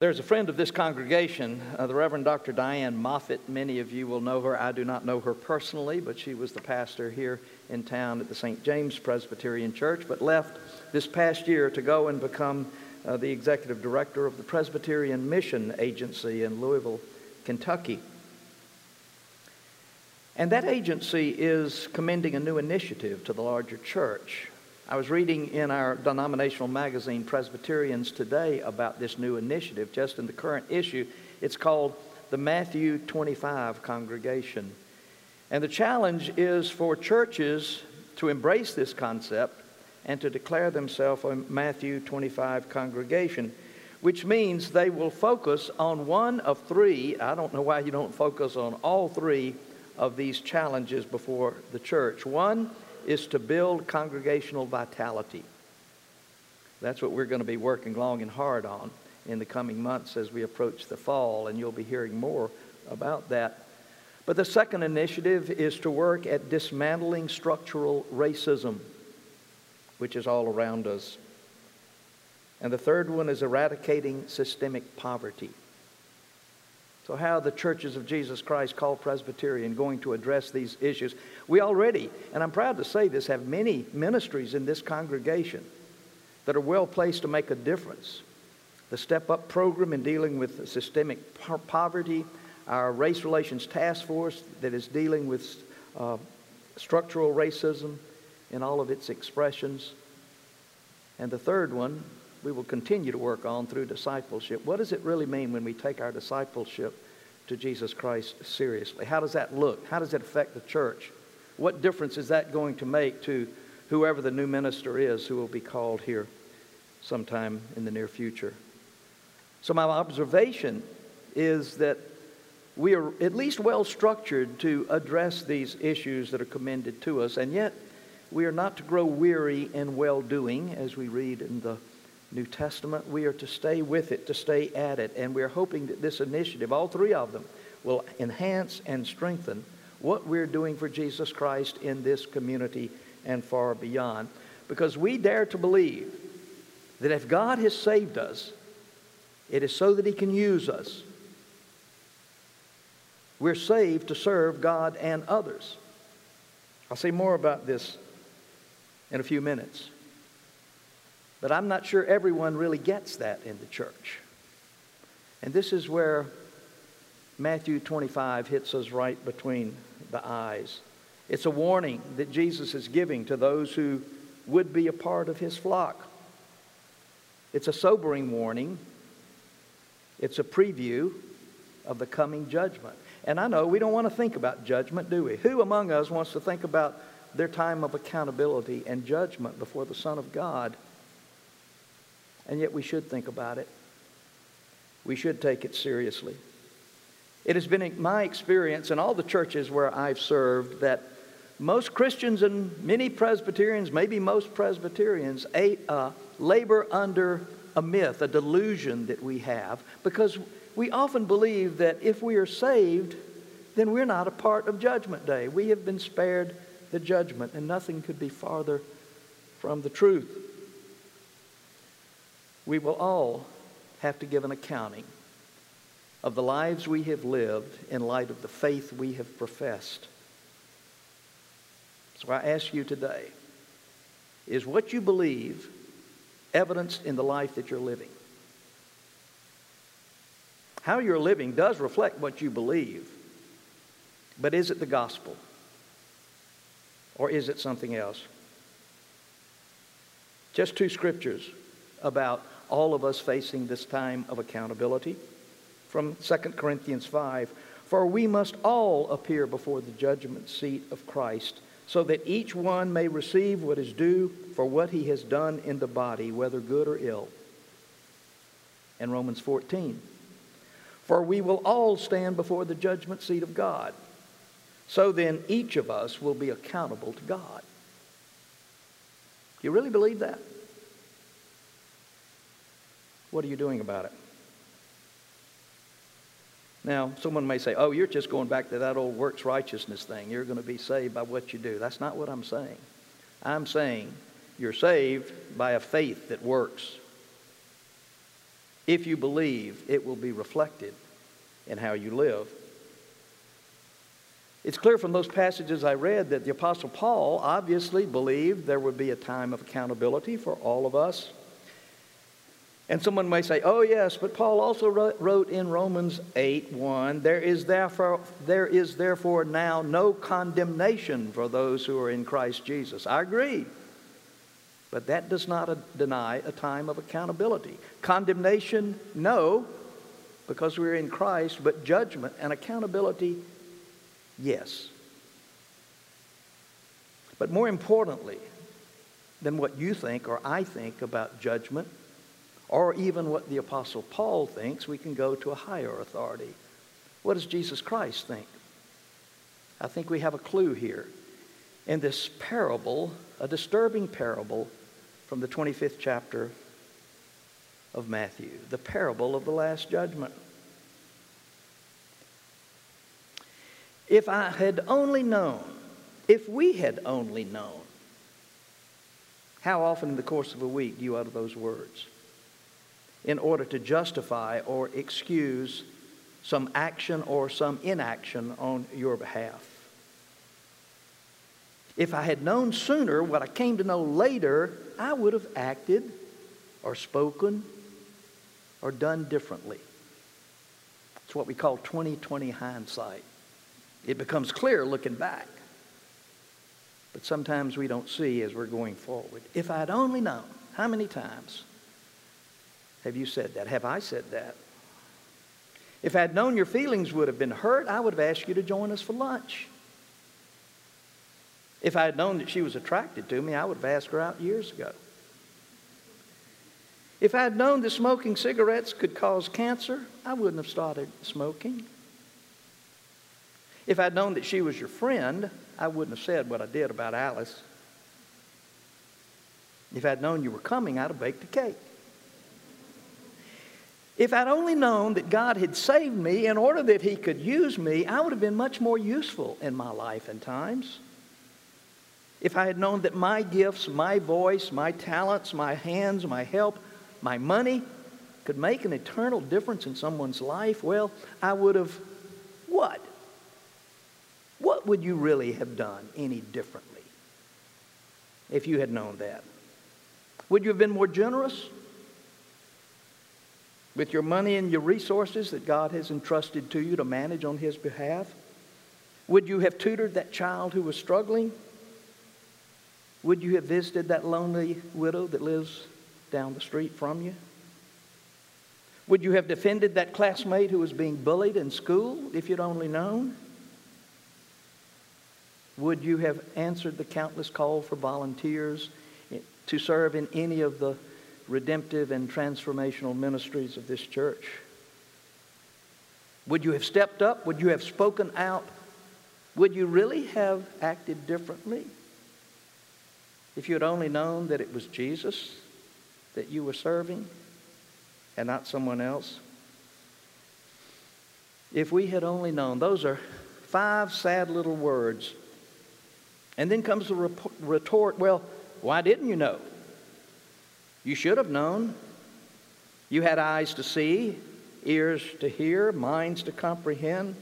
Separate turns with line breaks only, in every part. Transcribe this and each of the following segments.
There's a friend of this congregation, uh, the Reverend Dr. Diane Moffett. Many of you will know her. I do not know her personally, but she was the pastor here in town at the St. James Presbyterian Church, but left this past year to go and become uh, the executive director of the Presbyterian Mission Agency in Louisville, Kentucky. And that agency is commending a new initiative to the larger church. I was reading in our denominational magazine, Presbyterians Today, about this new initiative, just in the current issue. It's called the Matthew 25 Congregation. And the challenge is for churches to embrace this concept and to declare themselves a Matthew 25 congregation, which means they will focus on one of three. I don't know why you don't focus on all three of these challenges before the church. One, is to build congregational vitality. That's what we're going to be working long and hard on in the coming months as we approach the fall, and you'll be hearing more about that. But the second initiative is to work at dismantling structural racism, which is all around us. And the third one is eradicating systemic poverty. So, how the churches of Jesus Christ, called Presbyterian, going to address these issues? We already, and I'm proud to say this, have many ministries in this congregation that are well placed to make a difference. The Step Up program in dealing with systemic poverty, our Race Relations Task Force that is dealing with uh, structural racism in all of its expressions. And the third one, we will continue to work on through discipleship. What does it really mean when we take our discipleship to Jesus Christ seriously? How does that look? How does it affect the church? What difference is that going to make to whoever the new minister is who will be called here sometime in the near future? So, my observation is that we are at least well structured to address these issues that are commended to us, and yet we are not to grow weary in well doing, as we read in the New Testament. We are to stay with it, to stay at it. And we're hoping that this initiative, all three of them, will enhance and strengthen what we're doing for Jesus Christ in this community and far beyond. Because we dare to believe that if God has saved us, it is so that He can use us. We're saved to serve God and others. I'll say more about this in a few minutes. But I'm not sure everyone really gets that in the church. And this is where Matthew 25 hits us right between the eyes. It's a warning that Jesus is giving to those who would be a part of his flock. It's a sobering warning. It's a preview of the coming judgment. And I know we don't want to think about judgment, do we? Who among us wants to think about their time of accountability and judgment before the Son of God? And yet we should think about it. We should take it seriously. It has been my experience in all the churches where I've served that most Christians and many Presbyterians, maybe most Presbyterians, uh, labor under a myth, a delusion that we have, because we often believe that if we are saved, then we're not a part of Judgment Day. We have been spared the judgment, and nothing could be farther from the truth we will all have to give an accounting of the lives we have lived in light of the faith we have professed. So I ask you today is what you believe evidenced in the life that you're living? How you're living does reflect what you believe, but is it the gospel? Or is it something else? Just two scriptures about all of us facing this time of accountability. From 2 Corinthians 5 For we must all appear before the judgment seat of Christ, so that each one may receive what is due for what he has done in the body, whether good or ill. And Romans 14 For we will all stand before the judgment seat of God. So then, each of us will be accountable to God. Do you really believe that? What are you doing about it? Now, someone may say, oh, you're just going back to that old works righteousness thing. You're going to be saved by what you do. That's not what I'm saying. I'm saying you're saved by a faith that works. If you believe, it will be reflected in how you live. It's clear from those passages I read that the Apostle Paul obviously believed there would be a time of accountability for all of us. And someone may say, oh, yes, but Paul also wrote in Romans 8 1, there is, therefore, there is therefore now no condemnation for those who are in Christ Jesus. I agree. But that does not deny a time of accountability. Condemnation, no, because we're in Christ, but judgment and accountability, Yes. But more importantly than what you think or I think about judgment, or even what the Apostle Paul thinks, we can go to a higher authority. What does Jesus Christ think? I think we have a clue here in this parable, a disturbing parable from the 25th chapter of Matthew, the parable of the Last Judgment. If I had only known, if we had only known, how often in the course of a week do you utter those words in order to justify or excuse some action or some inaction on your behalf? If I had known sooner what I came to know later, I would have acted or spoken or done differently. It's what we call 2020 hindsight. It becomes clear looking back. But sometimes we don't see as we're going forward. If I'd only known, how many times have you said that? Have I said that? If I'd known your feelings would have been hurt, I would have asked you to join us for lunch. If I had known that she was attracted to me, I would have asked her out years ago. If I had known that smoking cigarettes could cause cancer, I wouldn't have started smoking. If I'd known that she was your friend, I wouldn't have said what I did about Alice. If I'd known you were coming, I'd have baked a cake. If I'd only known that God had saved me in order that He could use me, I would have been much more useful in my life and times. If I had known that my gifts, my voice, my talents, my hands, my help, my money could make an eternal difference in someone's life, well, I would have what? What would you really have done any differently if you had known that? Would you have been more generous with your money and your resources that God has entrusted to you to manage on His behalf? Would you have tutored that child who was struggling? Would you have visited that lonely widow that lives down the street from you? Would you have defended that classmate who was being bullied in school if you'd only known? Would you have answered the countless call for volunteers to serve in any of the redemptive and transformational ministries of this church? Would you have stepped up? Would you have spoken out? Would you really have acted differently if you had only known that it was Jesus that you were serving and not someone else? If we had only known, those are five sad little words and then comes the retort well, why didn't you know? You should have known. You had eyes to see, ears to hear, minds to comprehend.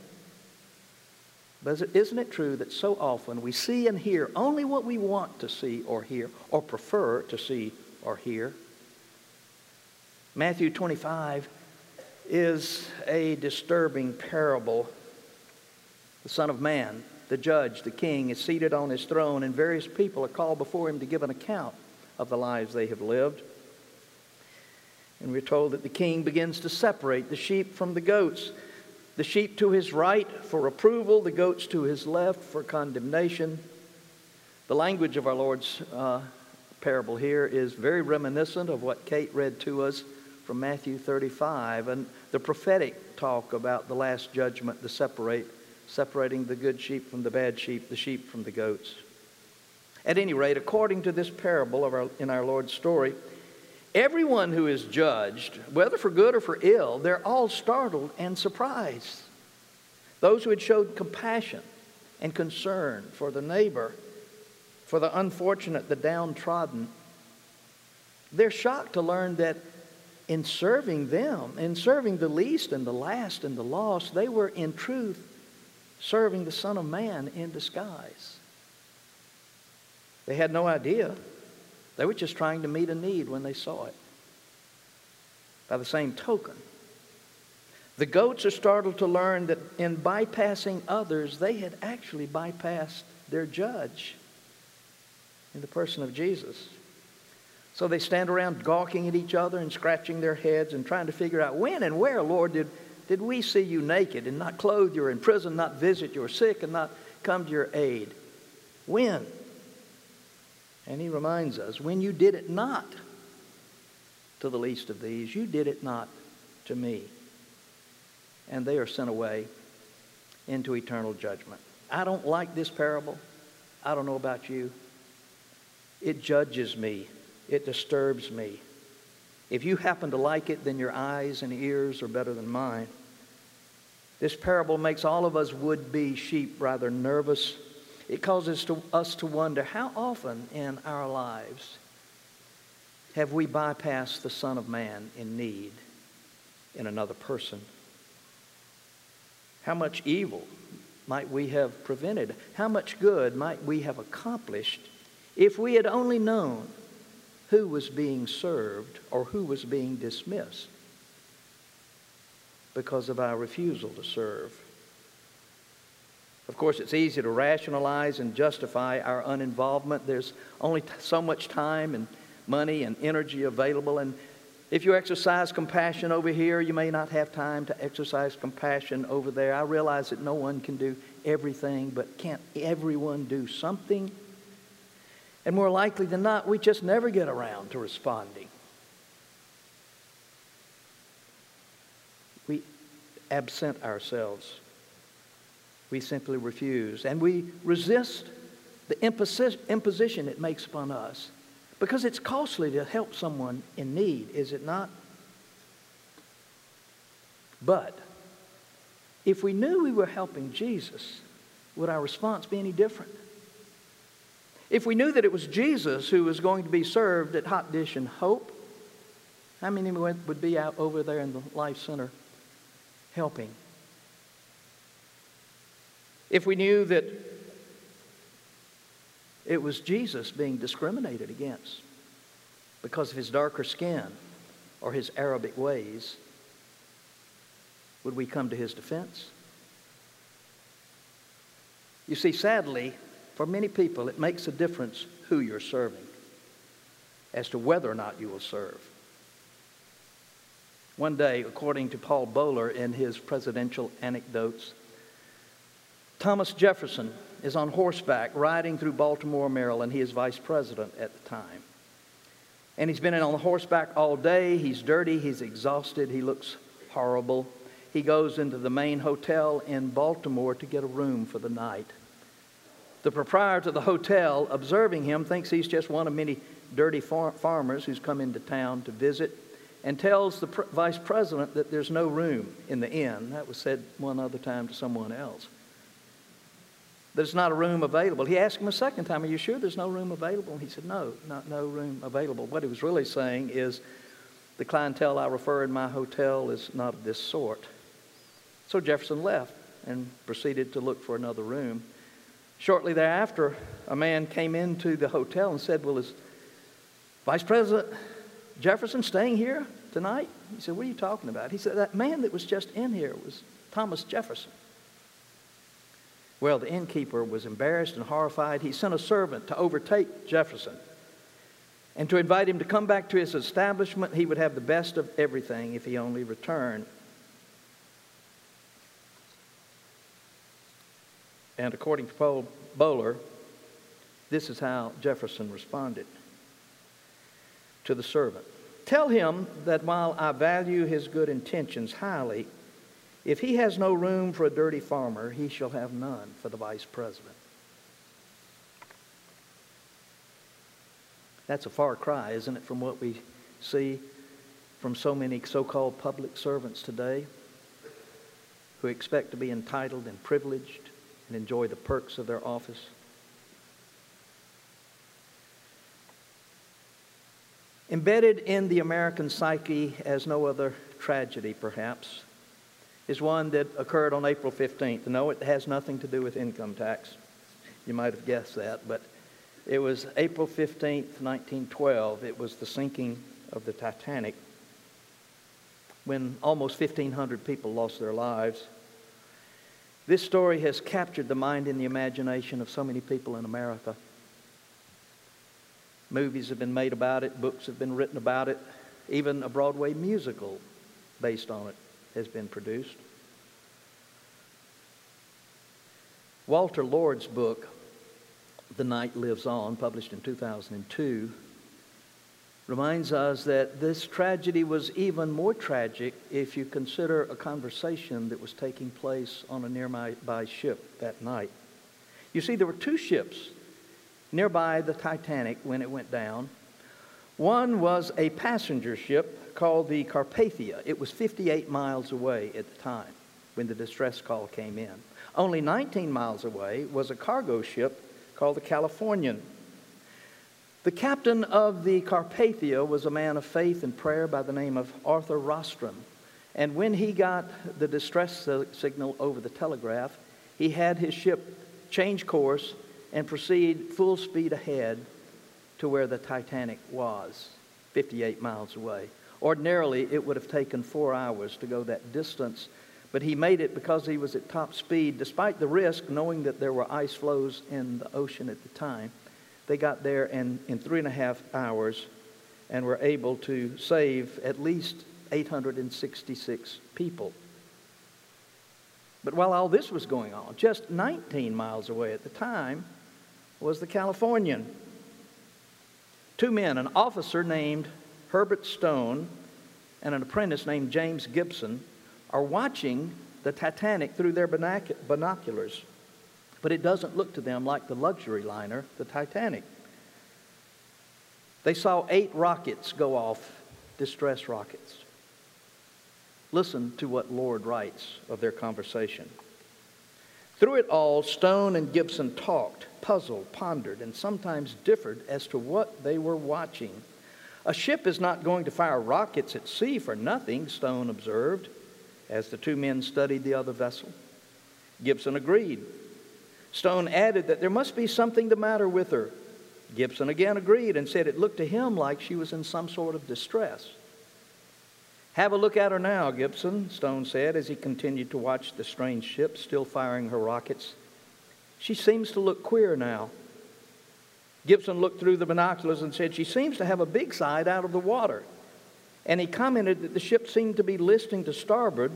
But isn't it true that so often we see and hear only what we want to see or hear, or prefer to see or hear? Matthew 25 is a disturbing parable. The Son of Man the judge, the king, is seated on his throne, and various people are called before him to give an account of the lives they have lived. And we're told that the king begins to separate the sheep from the goats. The sheep to his right for approval, the goats to his left for condemnation. The language of our Lord's uh, parable here is very reminiscent of what Kate read to us from Matthew 35 and the prophetic talk about the last judgment, the separate separating the good sheep from the bad sheep, the sheep from the goats. At any rate, according to this parable of our, in our Lord's story, everyone who is judged, whether for good or for ill, they're all startled and surprised. Those who had showed compassion and concern for the neighbor, for the unfortunate, the downtrodden, they're shocked to learn that in serving them, in serving the least and the last and the lost, they were in truth serving the Son of Man in disguise. They had no idea. They were just trying to meet a need when they saw it. By the same token, the goats are startled to learn that in bypassing others, they had actually bypassed their judge in the person of Jesus. So they stand around gawking at each other and scratching their heads and trying to figure out when and where, Lord, did, did we see you naked and not clothe you or in prison, not visit you or sick and not come to your aid? When? And he reminds us, when you did it not to the least of these, you did it not to me. And they are sent away into eternal judgment. I don't like this parable. I don't know about you. It judges me it disturbs me. If you happen to like it, then your eyes and ears are better than mine. This parable makes all of us would be sheep rather nervous. It causes to, us to wonder how often in our lives have we bypassed the Son of Man in need in another person? How much evil might we have prevented? How much good might we have accomplished if we had only known who was being served or who was being dismissed because of our refusal to serve. Of course, it's easy to rationalize and justify our uninvolvement. There's only so much time and money and energy available. And if you exercise compassion over here, you may not have time to exercise compassion over there. I realize that no one can do everything, but can't everyone do something? And more likely than not, we just never get around to responding. We absent ourselves. We simply refuse. And we resist the imposition it makes upon us. Because it's costly to help someone in need, is it not? But if we knew we were helping Jesus, would our response be any different? If we knew that it was Jesus who was going to be served at Hot Dish and Hope, how many would be out over there in the Life Center helping? If we knew that it was Jesus being discriminated against because of his darker skin or his Arabic ways, would we come to his defense? You see, sadly, for many people, it makes a difference who you're serving as to whether or not you will serve. One day, according to Paul Boller in his presidential anecdotes, Thomas Jefferson is on horseback riding through Baltimore, Maryland. He is vice president at the time. And he's been on the horseback all day. He's dirty. He's exhausted. He looks horrible. He goes into the main hotel in Baltimore to get a room for the night. The proprietor of the hotel, observing him, thinks he's just one of many dirty far- farmers who's come into town to visit and tells the pr- vice president that there's no room in the inn. That was said one other time to someone else. There's not a room available. He asked him a second time, Are you sure there's no room available? And he said, No, not, no room available. What he was really saying is, The clientele I refer in my hotel is not of this sort. So Jefferson left and proceeded to look for another room. Shortly thereafter, a man came into the hotel and said, Well, is Vice President Jefferson staying here tonight? He said, What are you talking about? He said, That man that was just in here was Thomas Jefferson. Well, the innkeeper was embarrassed and horrified. He sent a servant to overtake Jefferson and to invite him to come back to his establishment. He would have the best of everything if he only returned. And according to Paul Boller, this is how Jefferson responded to the servant. Tell him that while I value his good intentions highly, if he has no room for a dirty farmer, he shall have none for the vice president. That's a far cry, isn't it, from what we see from so many so called public servants today who expect to be entitled and privileged and enjoy the perks of their office. Embedded in the American psyche as no other tragedy, perhaps, is one that occurred on April 15th. No, it has nothing to do with income tax. You might have guessed that, but it was April 15th, 1912. It was the sinking of the Titanic when almost 1,500 people lost their lives. This story has captured the mind and the imagination of so many people in America. Movies have been made about it, books have been written about it, even a Broadway musical based on it has been produced. Walter Lord's book, The Night Lives On, published in 2002, reminds us that this tragedy was even more tragic if you consider a conversation that was taking place on a nearby ship that night. You see, there were two ships nearby the Titanic when it went down. One was a passenger ship called the Carpathia. It was 58 miles away at the time when the distress call came in. Only 19 miles away was a cargo ship called the Californian. The captain of the Carpathia was a man of faith and prayer by the name of Arthur Rostron. And when he got the distress signal over the telegraph, he had his ship change course and proceed full speed ahead to where the Titanic was, 58 miles away. Ordinarily, it would have taken four hours to go that distance, but he made it because he was at top speed, despite the risk, knowing that there were ice floes in the ocean at the time. They got there in, in three and a half hours and were able to save at least 866 people. But while all this was going on, just 19 miles away at the time was the Californian. Two men, an officer named Herbert Stone and an apprentice named James Gibson, are watching the Titanic through their binoculars. But it doesn't look to them like the luxury liner, the Titanic. They saw eight rockets go off, distress rockets. Listen to what Lord writes of their conversation. Through it all, Stone and Gibson talked, puzzled, pondered, and sometimes differed as to what they were watching. A ship is not going to fire rockets at sea for nothing, Stone observed, as the two men studied the other vessel. Gibson agreed. Stone added that there must be something the matter with her. Gibson again agreed and said it looked to him like she was in some sort of distress. Have a look at her now, Gibson, Stone said as he continued to watch the strange ship still firing her rockets. She seems to look queer now. Gibson looked through the binoculars and said, She seems to have a big side out of the water. And he commented that the ship seemed to be listing to starboard,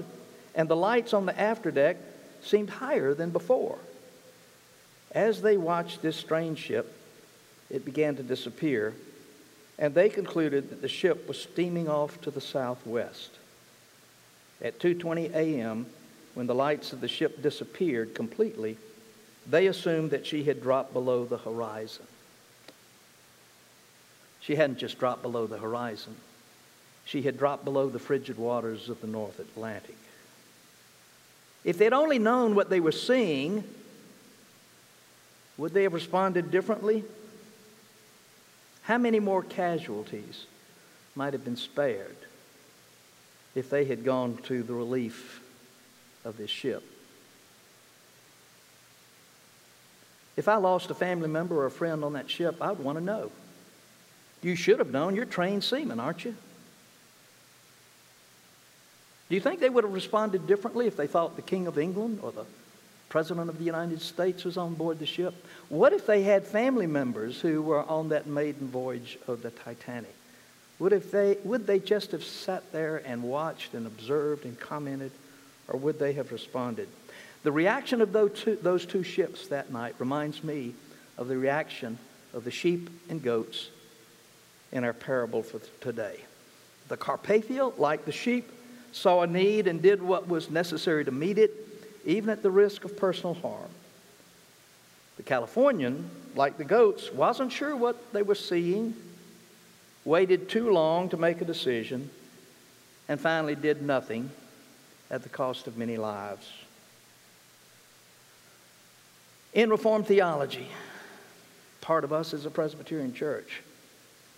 and the lights on the afterdeck seemed higher than before. As they watched this strange ship, it began to disappear, and they concluded that the ship was steaming off to the southwest. At 2:20 a.m., when the lights of the ship disappeared completely, they assumed that she had dropped below the horizon. She hadn't just dropped below the horizon. She had dropped below the frigid waters of the North Atlantic. If they'd only known what they were seeing, would they have responded differently? How many more casualties might have been spared if they had gone to the relief of this ship? If I lost a family member or a friend on that ship, I'd want to know. You should have known. You're trained seamen, aren't you? Do you think they would have responded differently if they thought the King of England or the President of the United States was on board the ship? What if they had family members who were on that maiden voyage of the Titanic? Would, if they, would they just have sat there and watched and observed and commented, or would they have responded? The reaction of those two, those two ships that night reminds me of the reaction of the sheep and goats in our parable for today. The Carpathia, like the sheep, saw a need and did what was necessary to meet it even at the risk of personal harm. The Californian, like the goats, wasn't sure what they were seeing, waited too long to make a decision, and finally did nothing at the cost of many lives. In Reformed theology, part of us is a Presbyterian church.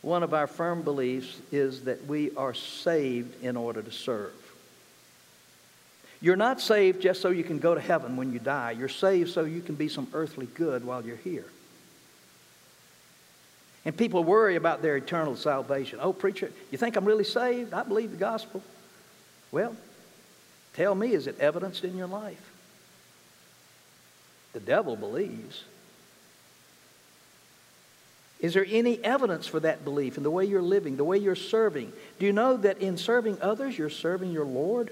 One of our firm beliefs is that we are saved in order to serve. You're not saved just so you can go to heaven when you die. You're saved so you can be some earthly good while you're here. And people worry about their eternal salvation. Oh, preacher, you think I'm really saved? I believe the gospel. Well, tell me, is it evidenced in your life? The devil believes. Is there any evidence for that belief in the way you're living, the way you're serving? Do you know that in serving others, you're serving your Lord?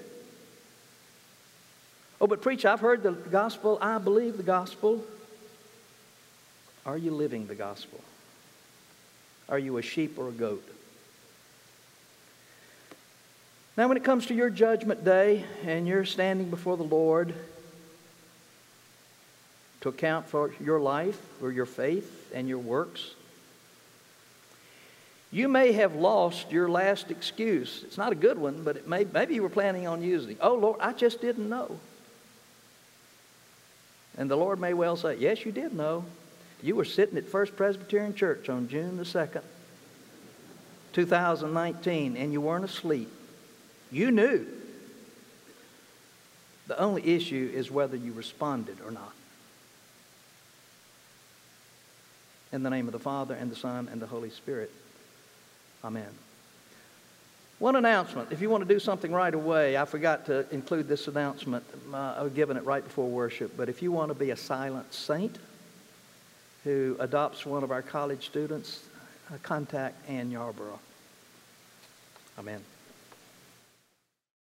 Oh, but preach, I've heard the gospel. I believe the gospel. Are you living the gospel? Are you a sheep or a goat? Now, when it comes to your judgment day and you're standing before the Lord to account for your life or your faith and your works, you may have lost your last excuse. It's not a good one, but may, maybe you were planning on using. It. Oh, Lord, I just didn't know. And the Lord may well say, Yes, you did know. You were sitting at First Presbyterian Church on June the 2nd, 2019, and you weren't asleep. You knew. The only issue is whether you responded or not. In the name of the Father, and the Son, and the Holy Spirit. Amen. One announcement. If you want to do something right away, I forgot to include this announcement. I was given it right before worship. But if you want to be a silent saint who adopts one of our college students, uh, contact Ann Yarborough. Amen.